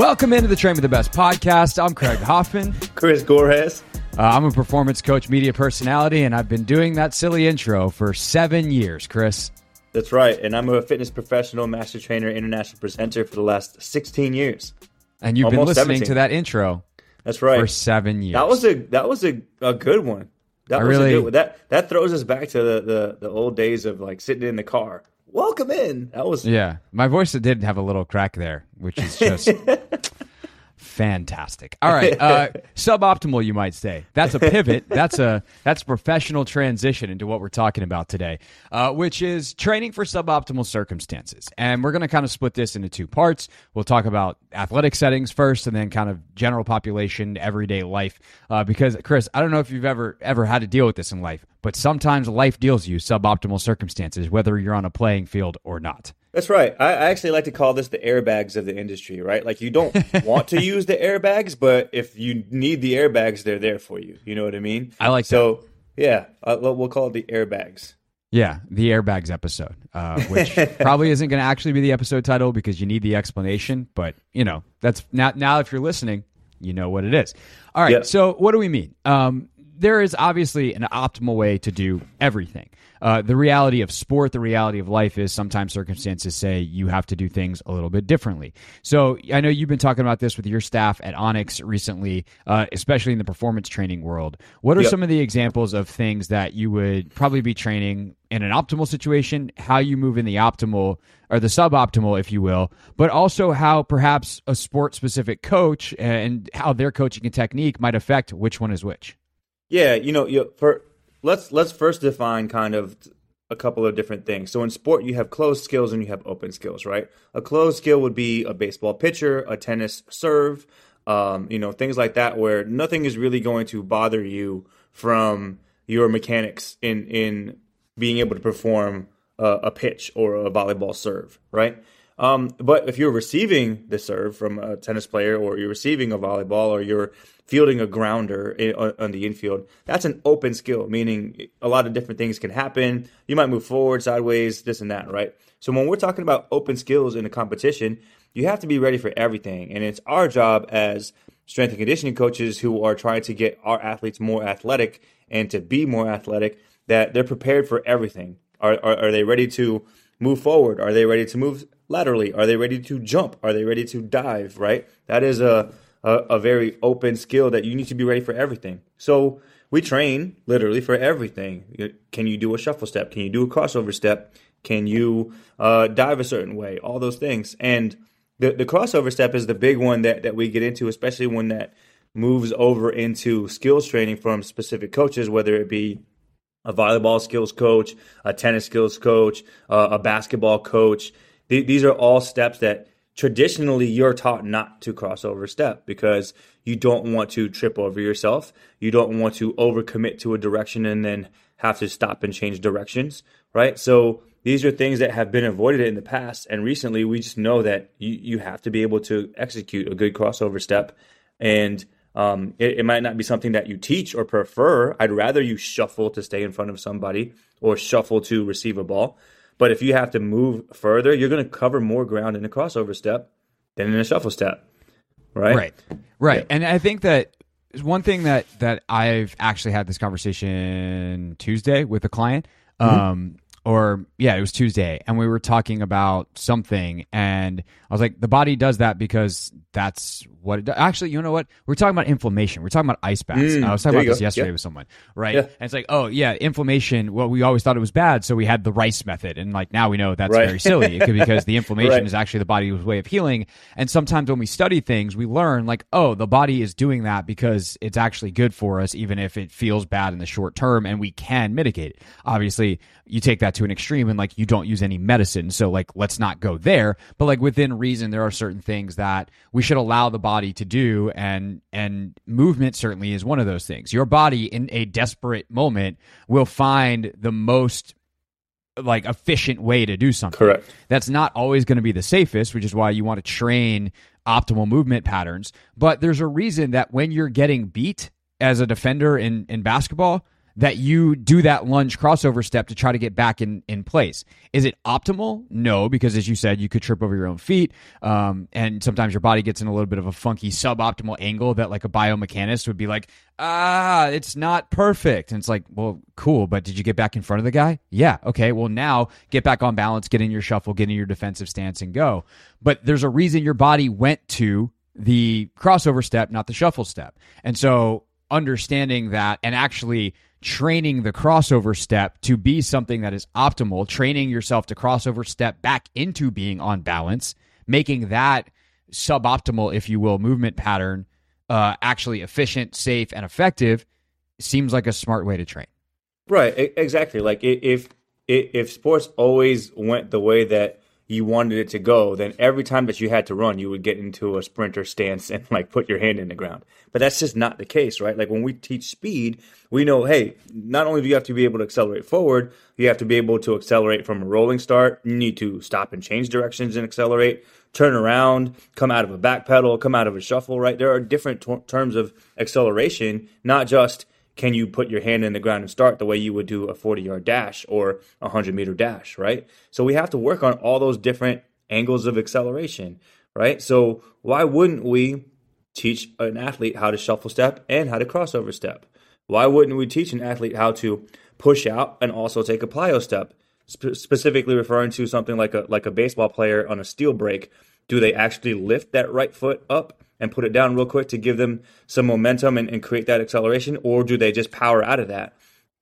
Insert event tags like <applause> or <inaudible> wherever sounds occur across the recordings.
Welcome into the Train with the Best podcast. I'm Craig Hoffman. Chris Gorres. Uh, I'm a performance coach, media personality, and I've been doing that silly intro for seven years, Chris. That's right. And I'm a fitness professional, master trainer, international presenter for the last 16 years. And you've been Almost listening 17. to that intro That's right. for seven years. That was a that was a, a good one. That I was really- a good one. That that throws us back to the, the, the old days of like sitting in the car. Welcome in. That was Yeah, my voice did have a little crack there, which is just <laughs> fantastic. All right, uh, suboptimal, you might say. That's a pivot. That's a that's a professional transition into what we're talking about today, uh, which is training for suboptimal circumstances. And we're going to kind of split this into two parts. We'll talk about athletic settings first, and then kind of general population, everyday life. Uh, because Chris, I don't know if you've ever ever had to deal with this in life, but sometimes life deals you suboptimal circumstances, whether you're on a playing field or not. That's right. I, I actually like to call this the airbags of the industry, right? Like you don't <laughs> want to use the airbags, but if you need the airbags, they're there for you. You know what I mean? I like so. Yeah, uh, we'll we'll call it the airbags. Yeah, the airbags episode, uh, which <laughs> probably isn't going to actually be the episode title because you need the explanation. But you know, that's now. Now, if you're listening, you know what it is. All right. Yeah. So, what do we mean? Um, there is obviously an optimal way to do everything. Uh, the reality of sport, the reality of life is sometimes circumstances say you have to do things a little bit differently. So I know you've been talking about this with your staff at Onyx recently, uh, especially in the performance training world. What are Yep. some of the examples of things that you would probably be training in an optimal situation, how you move in the optimal or the suboptimal, if you will, but also how perhaps a sport specific coach and how their coaching and technique might affect which one is which? Yeah, you know, you, for let's let's first define kind of a couple of different things. So in sport, you have closed skills and you have open skills, right? A closed skill would be a baseball pitcher, a tennis serve, um, you know, things like that, where nothing is really going to bother you from your mechanics in in being able to perform a, a pitch or a volleyball serve, right? Um, but if you're receiving the serve from a tennis player, or you're receiving a volleyball, or you're fielding a grounder in, on, on the infield, that's an open skill, meaning a lot of different things can happen. You might move forward, sideways, this and that, right? So when we're talking about open skills in a competition, you have to be ready for everything, and it's our job as strength and conditioning coaches who are trying to get our athletes more athletic and to be more athletic that they're prepared for everything. Are, are, are they ready to move forward? Are they ready to move laterally? Are they ready to jump? Are they ready to dive? Right? That is a, a, a very open skill that you need to be ready for everything. So we train literally for everything. Can you do a shuffle step? Can you do a crossover step? Can you uh, dive a certain way? All those things. And the, the crossover step is the big one that, that we get into, especially when that moves over into skills training from specific coaches, whether it be a volleyball skills coach, a tennis skills coach, uh, a basketball coach. Th- these are all steps that traditionally you're taught not to cross over step because you don't want to trip over yourself. You don't want to overcommit to a direction and then have to stop and change directions, right? So these are things that have been avoided in the past. And recently we just know that you, you have to be able to execute a good crossover step. And um, it, it might not be something that you teach or prefer. I'd rather you shuffle to stay in front of somebody or shuffle to receive a ball. But if you have to move further, you're going to cover more ground in a crossover step than in a shuffle step. Right? Right. Right. Yeah. And I think that one thing that that I've actually had this conversation Tuesday with a client. Um or yeah, it was Tuesday and we were talking about something and I was like the body does that because that's what it does. Actually, you know what? We're talking about inflammation. We're talking about ice baths. Mm, I was talking about this go. yesterday Yeah. with someone, right? Yeah. And it's like, "Oh, yeah, inflammation, well we always thought it was bad, so we had the rice method." And like now we know that's Right. very silly because the <laughs> inflammation Right. is actually the body's way of healing. And sometimes when we study things, we learn like, oh, the body is doing that because it's actually good for us, even if it feels bad in the short term, and we can mitigate it. Obviously, you take that to an extreme and like you don't use any medicine. So like let's not go there. But like within reason, there are certain things that we should allow the body to do and and movement certainly is one of those things. Your body in a desperate moment will find the most like efficient way to do something. Correct. That's not always going to be the safest, which is why you want to train optimal movement patterns. But there's a reason that when you're getting beat as a defender in, in basketball, that you do that lunge crossover step to try to get back in, in place. Is it optimal? No, because as you said, you could trip over your own feet. Um, and sometimes your body gets in a little bit of a funky suboptimal angle that like a biomechanist would be like, ah, it's not perfect. And it's like, well, cool, but did you get back in front of the guy? Yeah. Okay. Well, now get back on balance, get in your shuffle, get in your defensive stance and go. But there's a reason your body went to the crossover step, not the shuffle step. And so understanding that and actually training the crossover step to be something that is optimal, training yourself to crossover step back into being on balance, making that suboptimal, if you will, movement pattern uh, actually efficient, safe, and effective seems like a smart way to train. Right, exactly. Like if if sports always went the way that you wanted it to go, then every time that you had to run, you would get into a sprinter stance and like put your hand in the ground. But that's just not the case, right? Like when we teach speed, we know, hey, not only do you have to be able to accelerate forward, you have to be able to accelerate from a rolling start. You need to stop and change directions and accelerate, turn around, come out of a back pedal, come out of a shuffle, right? There are different t- terms of acceleration, not just can you put your hand in the ground and start the way you would do a 40 yard dash or a 100 meter dash, right? So we have to work on all those different angles of acceleration, right? So why wouldn't we teach an athlete how to shuffle step and how to crossover step? Why wouldn't we teach an athlete how to push out and also take a plyo step? Spe- specifically referring to something like a like a baseball player on a steal break, do they actually lift that right foot up and put it down real quick to give them some momentum and, and create that acceleration, or do they just power out of that?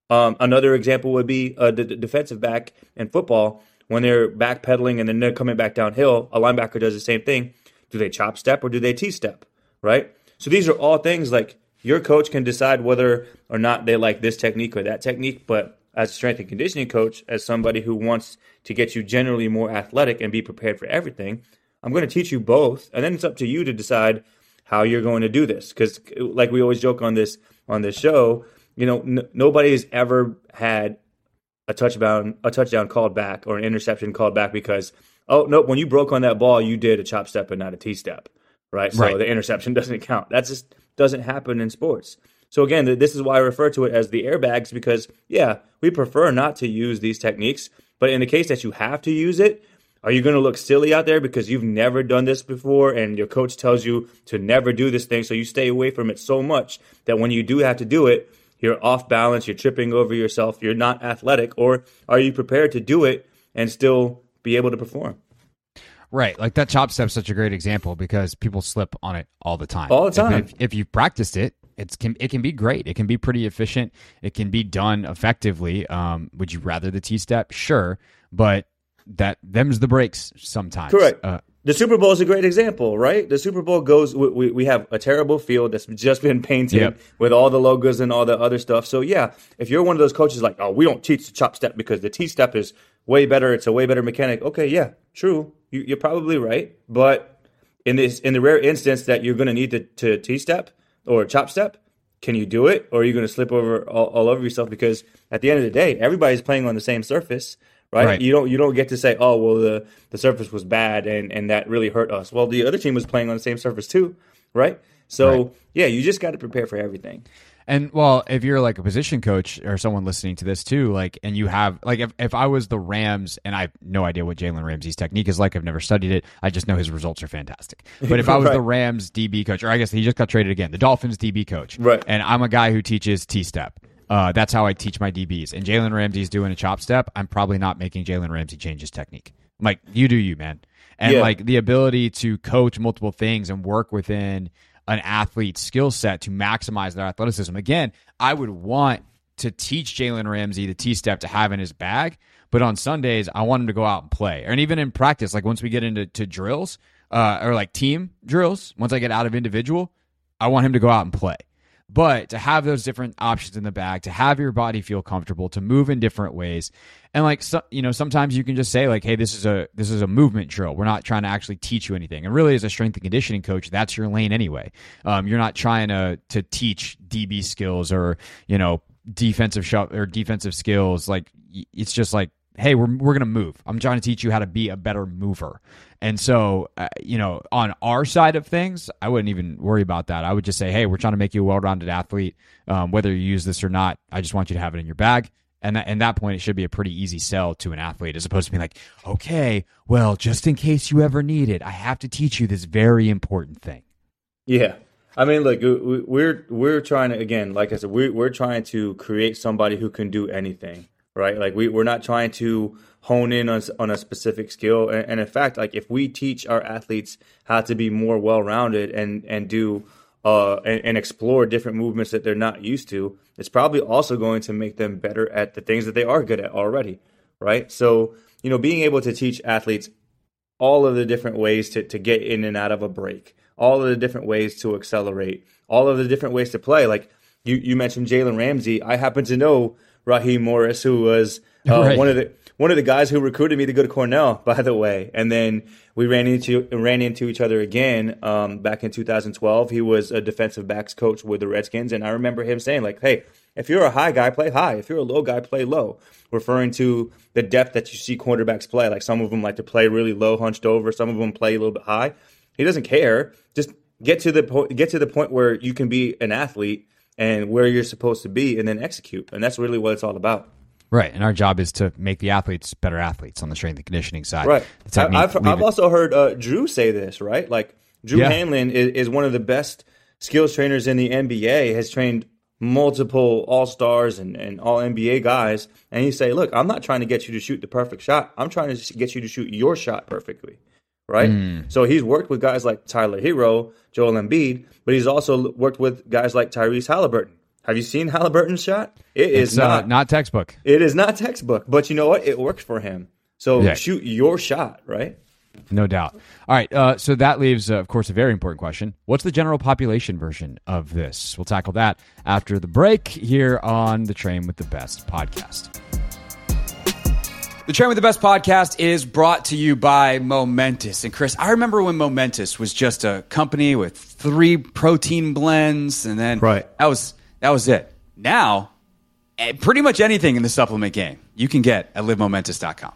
Um, another example would be uh, the, defensive back in football when they're backpedaling and then they're coming back downhill. A linebacker does the same thing. Do they chop step or do they T step? Right. So these are all things like your coach can decide whether or not they like this technique or that technique. But as a strength and conditioning coach, as somebody who wants to get you generally more athletic and be prepared for everything, I'm going to teach you both, and then it's up to you to decide how you're going to do this. Because, like we always joke on this on this show, you know, n- nobody has ever had a touchdown a touchdown called back or an interception called back because oh no, when you broke on that ball, you did a chop step and not a T step, right? So right. the interception <laughs> doesn't count. That just doesn't happen in sports. So again, this is why I refer to it as the airbags because yeah, we prefer not to use these techniques, but in the case that you have to use it, are you going to look silly out there because you've never done this before and your coach tells you to never do this thing? So you stay away from it so much that when you do have to do it, you're off balance, you're tripping over yourself, you're not athletic, or are you prepared to do it and still be able to perform? Right, like that chop step's such a great example because people slip on it all the time. All the time. If, if, you've practiced it, it's can it can be great. It can be pretty efficient. It can be done effectively. Um, would you rather the T step? Sure, but that them's the breaks sometimes. Correct. Uh, the Super Bowl is a great example, right? The Super Bowl goes. We, we have a terrible field that's just been <laughs> painted yep. with all the logos and all the other stuff. So yeah, if you're one of those coaches like, oh, we don't teach the chop step because the T step is way better. It's a way better mechanic. Okay, yeah, true. You, you're probably right, but in this in the rare instance that you're going to need to, to T step or chop step, can you do it, or are you going to slip over all, all over yourself? Because at the end of the day, everybody's playing on the same surface right? right? You don't you don't get to say, oh well, the the surface was bad and and that really hurt us. Well, the other team was playing on the same surface too, right? So right. yeah, you just got to prepare for everything. And well, if you're like a position coach or someone listening to this too, like, and you have like, if, if I was the Rams and I have no idea what Jalen Ramsey's technique is like, I've never studied it. I just know his results are fantastic. <laughs> But if I was right. the Rams DB coach, or I guess he just got traded again, the Dolphins DB coach, right? And I'm a guy who teaches T step. Uh, that's how I teach my DBs. And Jalen Ramsey's doing a chop step. I'm probably not making Jalen Ramsey change his technique. I'm like, you do you, man. And yeah. like the ability to coach multiple things and work within an athlete's skill set to maximize their athleticism. Again, I would want to teach Jalen Ramsey the T step to have in his bag, but on Sundays, I want him to go out and play. And even in practice, like once we get into to drills uh, or like team drills, once I get out of individual, I want him to go out and play. But to have those different options in the bag, to have your body feel comfortable, to move in different ways, and like so, you know, sometimes you can just say like, "Hey, this is a this is a movement drill. We're not trying to actually teach you anything." And really, as a strength and conditioning coach, that's your lane anyway. Um, you're not trying to to teach DB skills or you know defensive shot or defensive skills. Like it's just like hey, we're we're gonna move. I'm trying to teach you how to be a better mover. And so, uh, you know, on our side of things, I wouldn't even worry about that. I would just say, hey, we're trying to make you a well-rounded athlete. Um, whether you use this or not, I just want you to have it in your bag. And at, and that point, it should be a pretty easy sell to an athlete as opposed to being like, okay, well, just in case you ever need it, I have to teach you this very important thing. Yeah. I mean, look, we're we're trying to again, like I said, we're we're trying to create somebody who can do anything, right? Like we we're not trying to hone in on, on a specific skill, and, and in fact, like if we teach our athletes how to be more well rounded and and do uh and, and explore different movements that they're not used to, it's probably also going to make them better at the things that they are good at already, right? So you know, being able to teach athletes all of the different ways to to get in and out of a break all of the different ways to accelerate, all of the different ways to play. Like you, you mentioned Jalen Ramsey. I happen to know Raheem Morris, who was <laughs> uh, right. one of the one of the guys who recruited me to go to Cornell, <laughs> by the way. And then we ran into ran into each other again um, back in 2012. He was a defensive backs coach with the Redskins, and I remember him saying like, "Hey, if you're a high guy, play high. If you're a low guy, play low." Referring to the depth that you see quarterbacks play. Like some of them like to play really low, hunched over. Some of them play a little bit high. He doesn't care. Just get to the point. Get to the point where you can be an athlete and where you're supposed to be, and then execute. And that's really what it's all about. Right, and our job is to make the athletes better athletes on the strength and conditioning side. Right. I've, I've also heard uh, Drew say this. Right, like Drew yeah. Hanlen is, is one of the best skills trainers in the NBA. Has trained multiple all stars and, and all NBA guys, and he say, "Look, I'm not trying to get you to shoot the perfect shot. I'm trying to get you to shoot your shot perfectly." Right? Mm. So he's worked with guys like Tyler Herro, Joel Embiid, but he's also worked with guys like Tyrese Halliburton. Have you seen Halliburton's shot? It is it's, uh, not uh, not textbook. It is not textbook, but you know what? It works for him. So yeah. shoot your shot, right? No doubt. All right. Uh, so that leaves, uh, of course, a very important question. What's the general population version of this? We'll tackle that after the break here on the Train with the Best podcast. The Train with the Best podcast is brought to you by Momentous. And Chris, I remember when Momentous was just a company with three protein blends, and then right. that was that was it. Now, eh, pretty much anything in the supplement game you can get at livemomentous.com.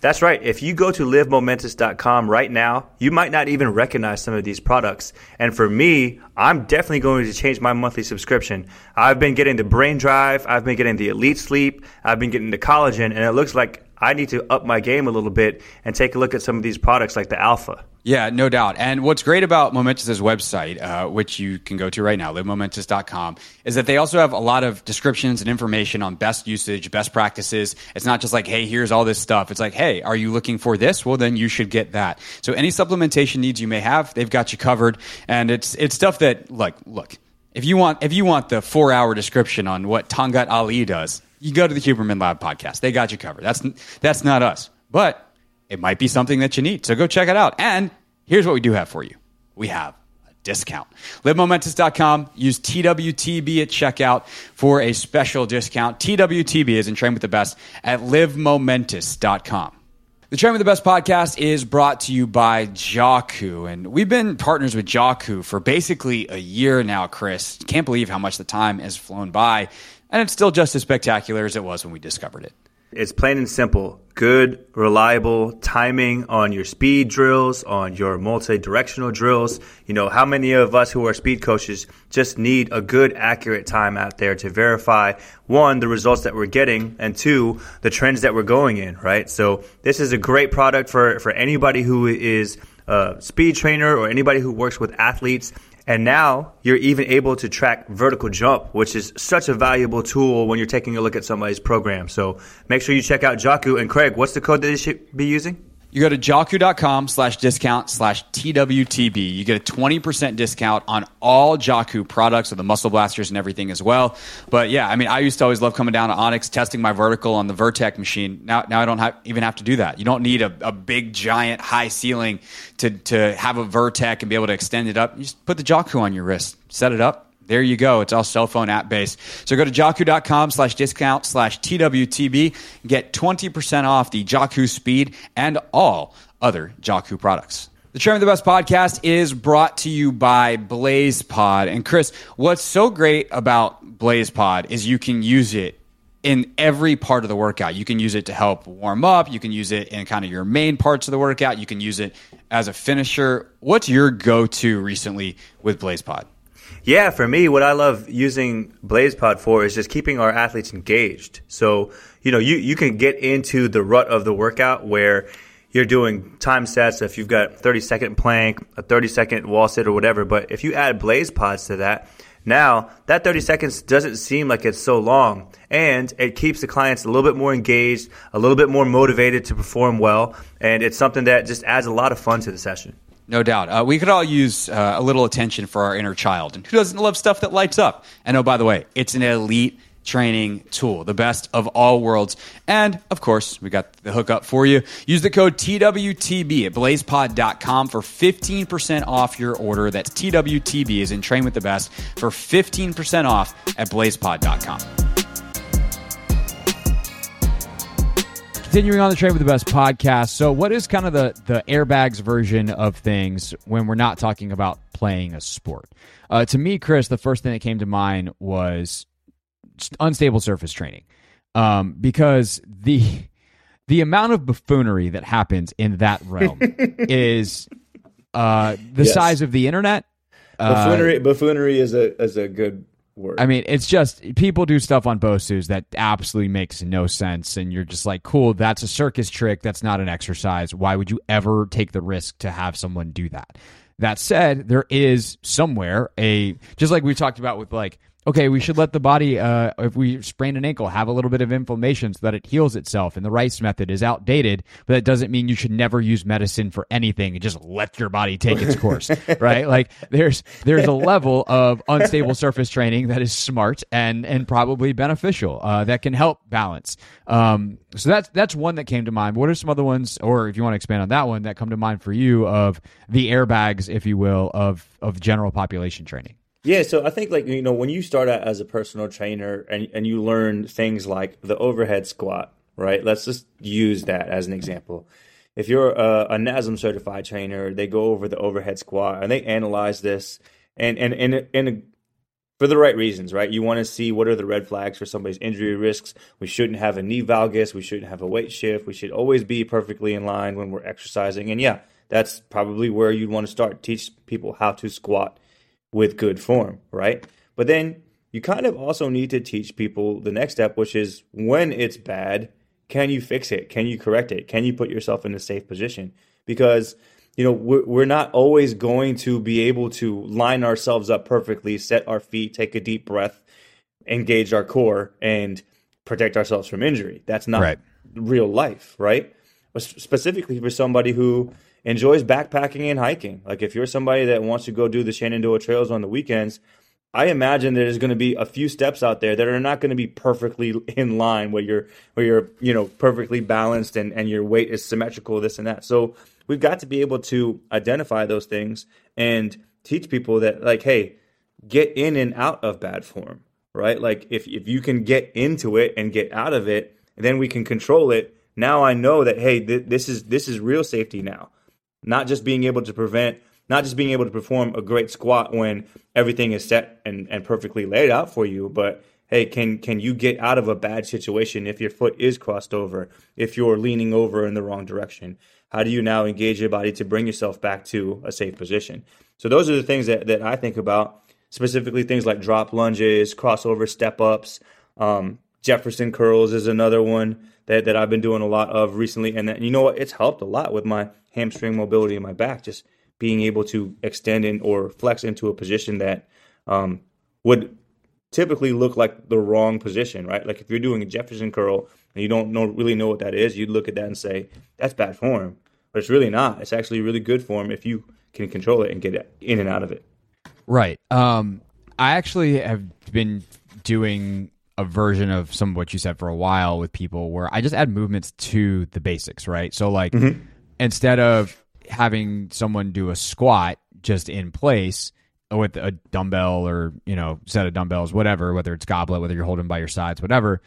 That's right. If you go to livemomentous.com right now, you might not even recognize some of these products. And for me, I'm definitely going to change my monthly subscription. I've been getting the Brain Drive, I've been getting the Elite Sleep, I've been getting the collagen, and it looks like I need to up my game a little bit and take a look at some of these products like the Alpha. Yeah, no doubt. And what's great about Momentous' website, uh, which you can go to right now, livemomentous.com, is that they also have a lot of descriptions and information on best usage, best practices. It's not just like, hey, here's all this stuff. It's like, hey, are you looking for this? Well, then you should get that. So any supplementation needs you may have, they've got you covered. And it's it's stuff that, like, look, if you want if you want the four hour description on what Tongkat Ali does, you go to the Huberman Lab podcast. They got you covered. That's that's not us, but it might be something that you need. So go check it out. And here's what we do have for you: we have a discount. LiveMomentous.com. Use TWTB at checkout for a special discount. TWTB is in train with the best at LiveMomentous.com. The Train with the Best podcast is brought to you by JAWKU. And we've been partners with JAWKU for basically a year now, Chris. Can't believe how much the time has flown by and it's still just as spectacular as it was when we discovered it. It's plain and simple. Good, reliable timing on your speed drills, on your multi-directional drills. You know, how many of us who are speed coaches just need a good, accurate time out there to verify one, the results that we're getting, and two, the trends that we're going in, right? So this is a great product for, for anybody who is a speed trainer or anybody who works with athletes and now you're even able to track vertical jump, which is such a valuable tool when you're taking a look at somebody's program. So make sure you check out JAWKU. And Craig, what's the code that they should be using? You go to jawku.com slash discount slash TWTB. You get a 20% discount on all JAWKU products, so the muscle blasters and everything as well. But yeah, I mean, I used to always love coming down to Onyx, testing my vertical on the Vertec machine. Now, now I don't have, even have to do that. You don't need a, a big, giant, high ceiling to, to have a Vertec and be able to extend it up. You just put the JAWKU on your wrist, set it up, there you go. It's all cell phone app based. So go to jawku.com slash discount slash TWTB. Get 20% off the JAWKU Speed and all other JAWKU products. The Train of the Best podcast is brought to you by BlazePod. And Chris, what's so great about BlazePod is you can use it in every part of the workout. You can use it to help warm up. You can use it in kind of your main parts of the workout. You can use it as a finisher. What's your go to recently with BlazePod? Yeah, for me, what I love using BlazePod for is just keeping our athletes engaged. So, you know, you, you can get into the rut of the workout where you're doing time sets. If you've got 30 second plank, a 30 second wall sit or whatever, but if you add BlazePods to that, now, that 30 seconds doesn't seem like it's so long, and it keeps the clients a little bit more engaged, a little bit more motivated to perform well, and it's something that just adds a lot of fun to the session. No doubt. Uh, we could all use uh, a little attention for our inner child. And who doesn't love stuff that lights up? And oh, by the way, it's an elite training tool, the best of all worlds. And of course, we got the hookup for you. Use the code TWTB at blazepod.com for 15% off your order. That's TWTB is in Train with the Best for 15% off at blazepod.com. Continuing on the Train with the Best podcast. So, what is kind of the the airbags version of things when we're not talking about playing a sport? Uh, to me, Chris, the first thing that came to mind was unstable surface training, um, because the <laughs> the amount of buffoonery that happens in that realm <laughs> is uh, the yes. size of the internet. Buffoonery, uh, buffoonery is a is a good word. I mean, it's just people do stuff on Bosus that absolutely makes no sense, and you're just like, cool, that's a circus trick. That's not an exercise. Why would you ever take the risk to have someone do that? That said, there is somewhere a just like we talked about with like okay, we should let the body, uh, if we sprain an ankle, have a little bit of inflammation so that it heals itself. And the Rice method is outdated, but that doesn't mean you should never use medicine for anything and just let your body take its course, <laughs> right? Like there's there's a level of unstable surface training that is smart and and probably beneficial uh, that can help balance. Um, so that's that's one that came to mind. What are some other ones, or if you want to expand on that one, that come to mind for you of the airbags, if you will, of of general population training? Yeah, so I think like you know when you start out as a personal trainer and and you learn things like the overhead squat, right? Let's just use that as an example. If you're a, a NASM certified trainer, they go over the overhead squat and they analyze this and and and and for the right reasons, right? You want to see what are the red flags for somebody's injury risks. We shouldn't have a knee valgus. We shouldn't have a weight shift. We should always be perfectly in line when we're exercising. And yeah, that's probably where you'd want to start. Teach people how to squat with good form, right? But then you kind of also need to teach people the next step, which is when it's bad, can you fix it? Can you correct it? Can you put yourself in a safe position? Because you know we're not always going to be able to line ourselves up perfectly, set our feet, take a deep breath, engage our core, and protect ourselves from injury. That's not right. real life, right? Specifically for somebody who enjoys backpacking and hiking. Like if you're somebody that wants to go do the Shenandoah trails on the weekends, I imagine there's going to be a few steps out there that are not going to be perfectly in line where you're where you're you know perfectly balanced and and your weight is symmetrical this and that. So we've got to be able to identify those things and teach people that like hey, get in and out of bad form, right? Like if if you can get into it and get out of it, then we can control it. Now I know that hey, th- this is this is real safety now not just being able to prevent, not just being able to perform a great squat when everything is set and, and perfectly laid out for you, but hey, can can you get out of a bad situation if your foot is crossed over, if you're leaning over in the wrong direction? How do you now engage your body to bring yourself back to a safe position? So those are the things that, that I think about, specifically things like drop lunges, crossover step ups, um, Jefferson curls is another one that, that I've been doing a lot of recently. And that, you know what? It's helped a lot with my hamstring mobility in my back, just being able to extend in or flex into a position that um, would typically look like the wrong position, right? Like if you're doing a Jefferson curl and you don't know really know what that is, you'd look at that and say, that's bad form. But it's really not. It's actually really good form if you can control it and get in and out of it. Right. Um, I actually have been doing a version of some of what you said for a while with people where I just add movements to the basics, right? So like mm-hmm. Instead of having someone do a squat just in place with a dumbbell or, you know, set of dumbbells, whatever, whether it's goblet, whether you're holding by your sides, whatever,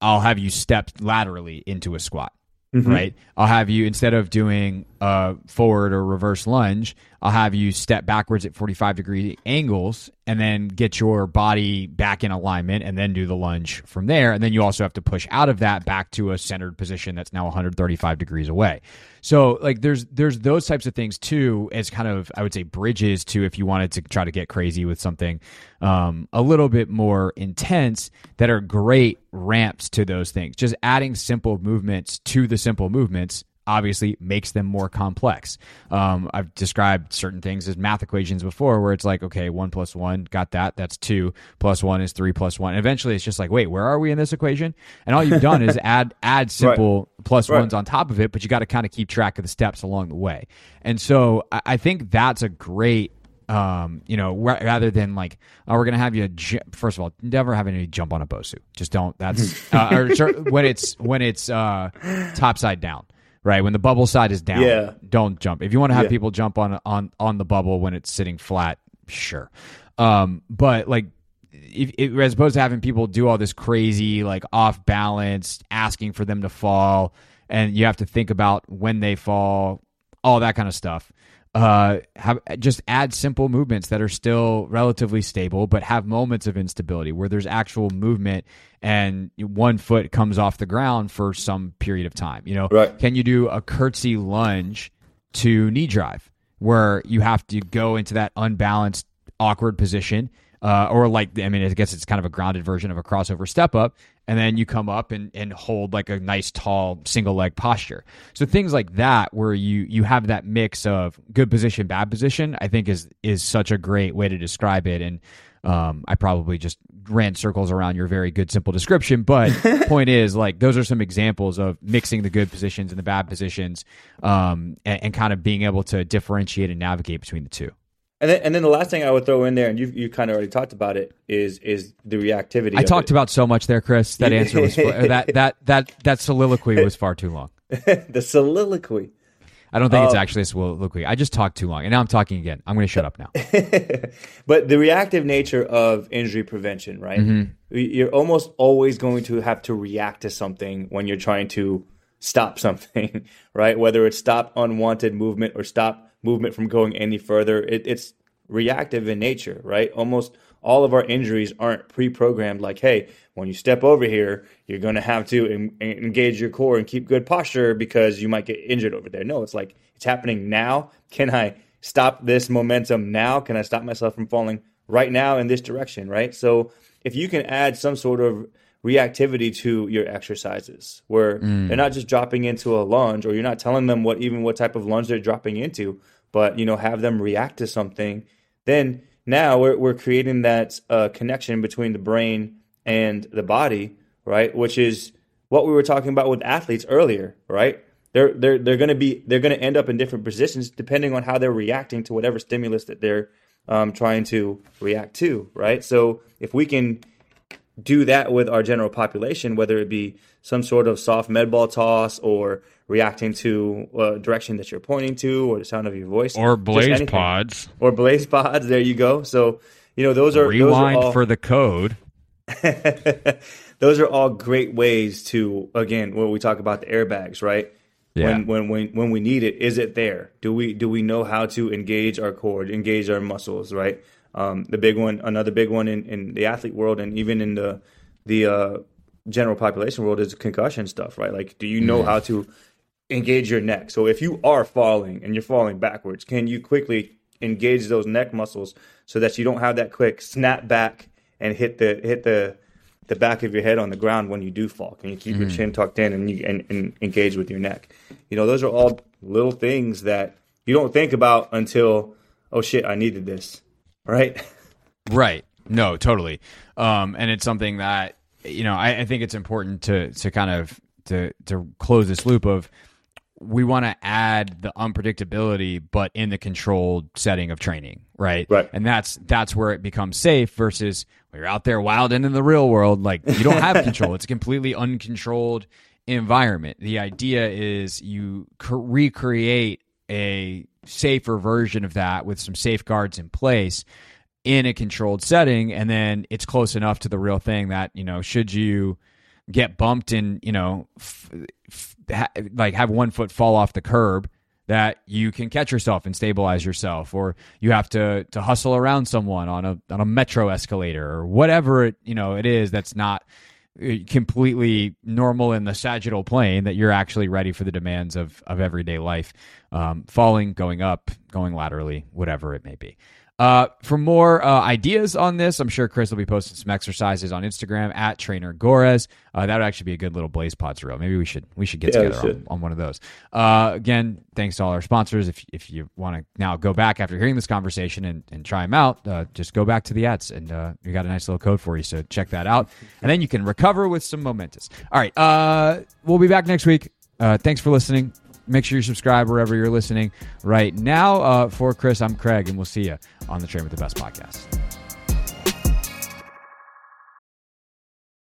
I'll have you step laterally into a squat. Mm-hmm. Right. I'll have you instead of doing a forward or reverse lunge, I'll have you step backwards at 45 degree angles and then get your body back in alignment and then do the lunge from there. And then you also have to push out of that back to a centered position that's now 135 degrees away. So like there's there's those types of things too as kind of I would say bridges to if you wanted to try to get crazy with something um, a little bit more intense that are great ramps to those things. Just adding simple movements to the simple movements obviously makes them more complex. Um, I've described certain things as math equations before, where it's like, okay, one plus one, got that, that's two, plus one is three, plus one. And eventually, it's just like, wait, where are we in this equation? And all you've done is <laughs> add add simple right. plus right. ones on top of it, but you got to kind of keep track of the steps along the way. And so I, I think that's a great um, you know, rather than like, oh, we're gonna have you. J- First of all, never have any jump on a Bosu. Just don't. That's <laughs> uh, or when it's when it's uh, topside down right? When the bubble side is down, yeah. don't jump. If you want to have yeah. people jump on on on the bubble when it's sitting flat, sure. Um, but like if, if, as opposed to having people do all this crazy like off balance, asking for them to fall, and you have to think about when they fall, all that kind of stuff uh, have just add simple movements that are still relatively stable, but have moments of instability where there's actual movement and one foot comes off the ground for some period of time. You know, right. can you do a curtsy lunge to knee drive where you have to go into that unbalanced, awkward position? Uh, or like I mean, I guess it's kind of a grounded version of a crossover step up, and then you come up and, and hold like a nice tall single leg posture. So things like that where you you have that mix of good position, bad position, I think is is such a great way to describe it. And um, I probably just ran circles around your very good simple description, but <laughs> point is like those are some examples of mixing the good positions and the bad positions, um, and, and kind of being able to differentiate and navigate between the two. And then, and then the last thing I would throw in there, and you you kind of already talked about it, is is the reactivity. I talked it. about so much there, Chris. That answer was that that that that soliloquy was far too long. <laughs> the soliloquy. I don't think um, it's actually a soliloquy. I just talked too long, and now I'm talking again. I'm going to shut up now. <laughs> but the reactive nature of injury prevention, right? Mm-hmm. You're almost always going to have to react to something when you're trying to stop something, <laughs> right? Whether it's stop unwanted movement or stop movement from going any further. It, it's reactive in nature, right? Almost all of our injuries aren't pre-programmed like, hey, when you step over here, you're going to have to en- engage your core and keep good posture because you might get injured over there. No, it's like it's happening now. Can I stop this momentum now? Can I stop myself from falling right now in this direction, right? So if you can add some sort of reactivity to your exercises where mm. they're not just dropping into a lunge or you're not telling them what even what type of lunge they're dropping into but you know have them react to something then now we're, we're creating that uh, connection between the brain and the body right? Which is what we were talking about with athletes earlier right? They're they're they're going to be they're going to end up in different positions depending on how they're reacting to whatever stimulus that they're um, trying to react to right? So if we can do that with our general population whether it be some sort of soft med ball toss or reacting to a direction that you're pointing to or the sound of your voice. Or BlazePods. Or BlazePods. There you go. So you know those are rewind those are all, for the code. <laughs> Those are all great ways to again when we talk about the airbags right? Yeah. when, when when when we need it is it there? Do we do we know how to engage our cord, engage our muscles right um, the big one another big one in, in the athlete world and even in the the uh, general population world is concussion stuff right like do you know how to engage your neck. So if you are falling and you're falling backwards, can you quickly engage those neck muscles so that you don't have that quick snap back and hit the hit the the back of your head on the ground when you do fall? Can you keep mm-hmm. your chin tucked in and you and, and engage with your neck? You know, those are all little things that you don't think about until oh shit, I needed this, right? Right. No, totally. Um, and it's something that you know I, I think it's important to to kind of to to close this loop of we want to add the unpredictability but in the controlled setting of training right right and that's that's where it becomes safe versus when you're out there wild and in the real world like you don't have <laughs> control it's a completely uncontrolled environment the idea is you recreate a safer version of that with some safeguards in place in a controlled setting and then it's close enough to the real thing that you know should you get bumped and you know f- f- ha- like have one foot fall off the curb that you can catch yourself and stabilize yourself, or you have to to hustle around someone on a on a metro escalator or whatever it you know it is that's not completely normal in the sagittal plane that you're actually ready for the demands of of everyday life, um, falling, going up, going laterally, whatever it may be. Uh, for more uh, ideas on this, I'm sure Chris will be posting some exercises on Instagram at Trainer Gorres. Uh, that would actually be a good little BlazePods reel. Maybe we should we should get Yeah, together should. on, on one of those. Uh, again, thanks to all our sponsors. If if you want to now go back after hearing this conversation and, and try them out, uh, just go back to the ads and uh, we got a nice little code for you. So check that out, and then you can recover with some momentous. All right, uh, we'll be back next week. Uh, thanks for listening. Make sure you subscribe wherever you're listening right now. Uh, for Chris, I'm Craig, and we'll see you on the Train with the Best podcast.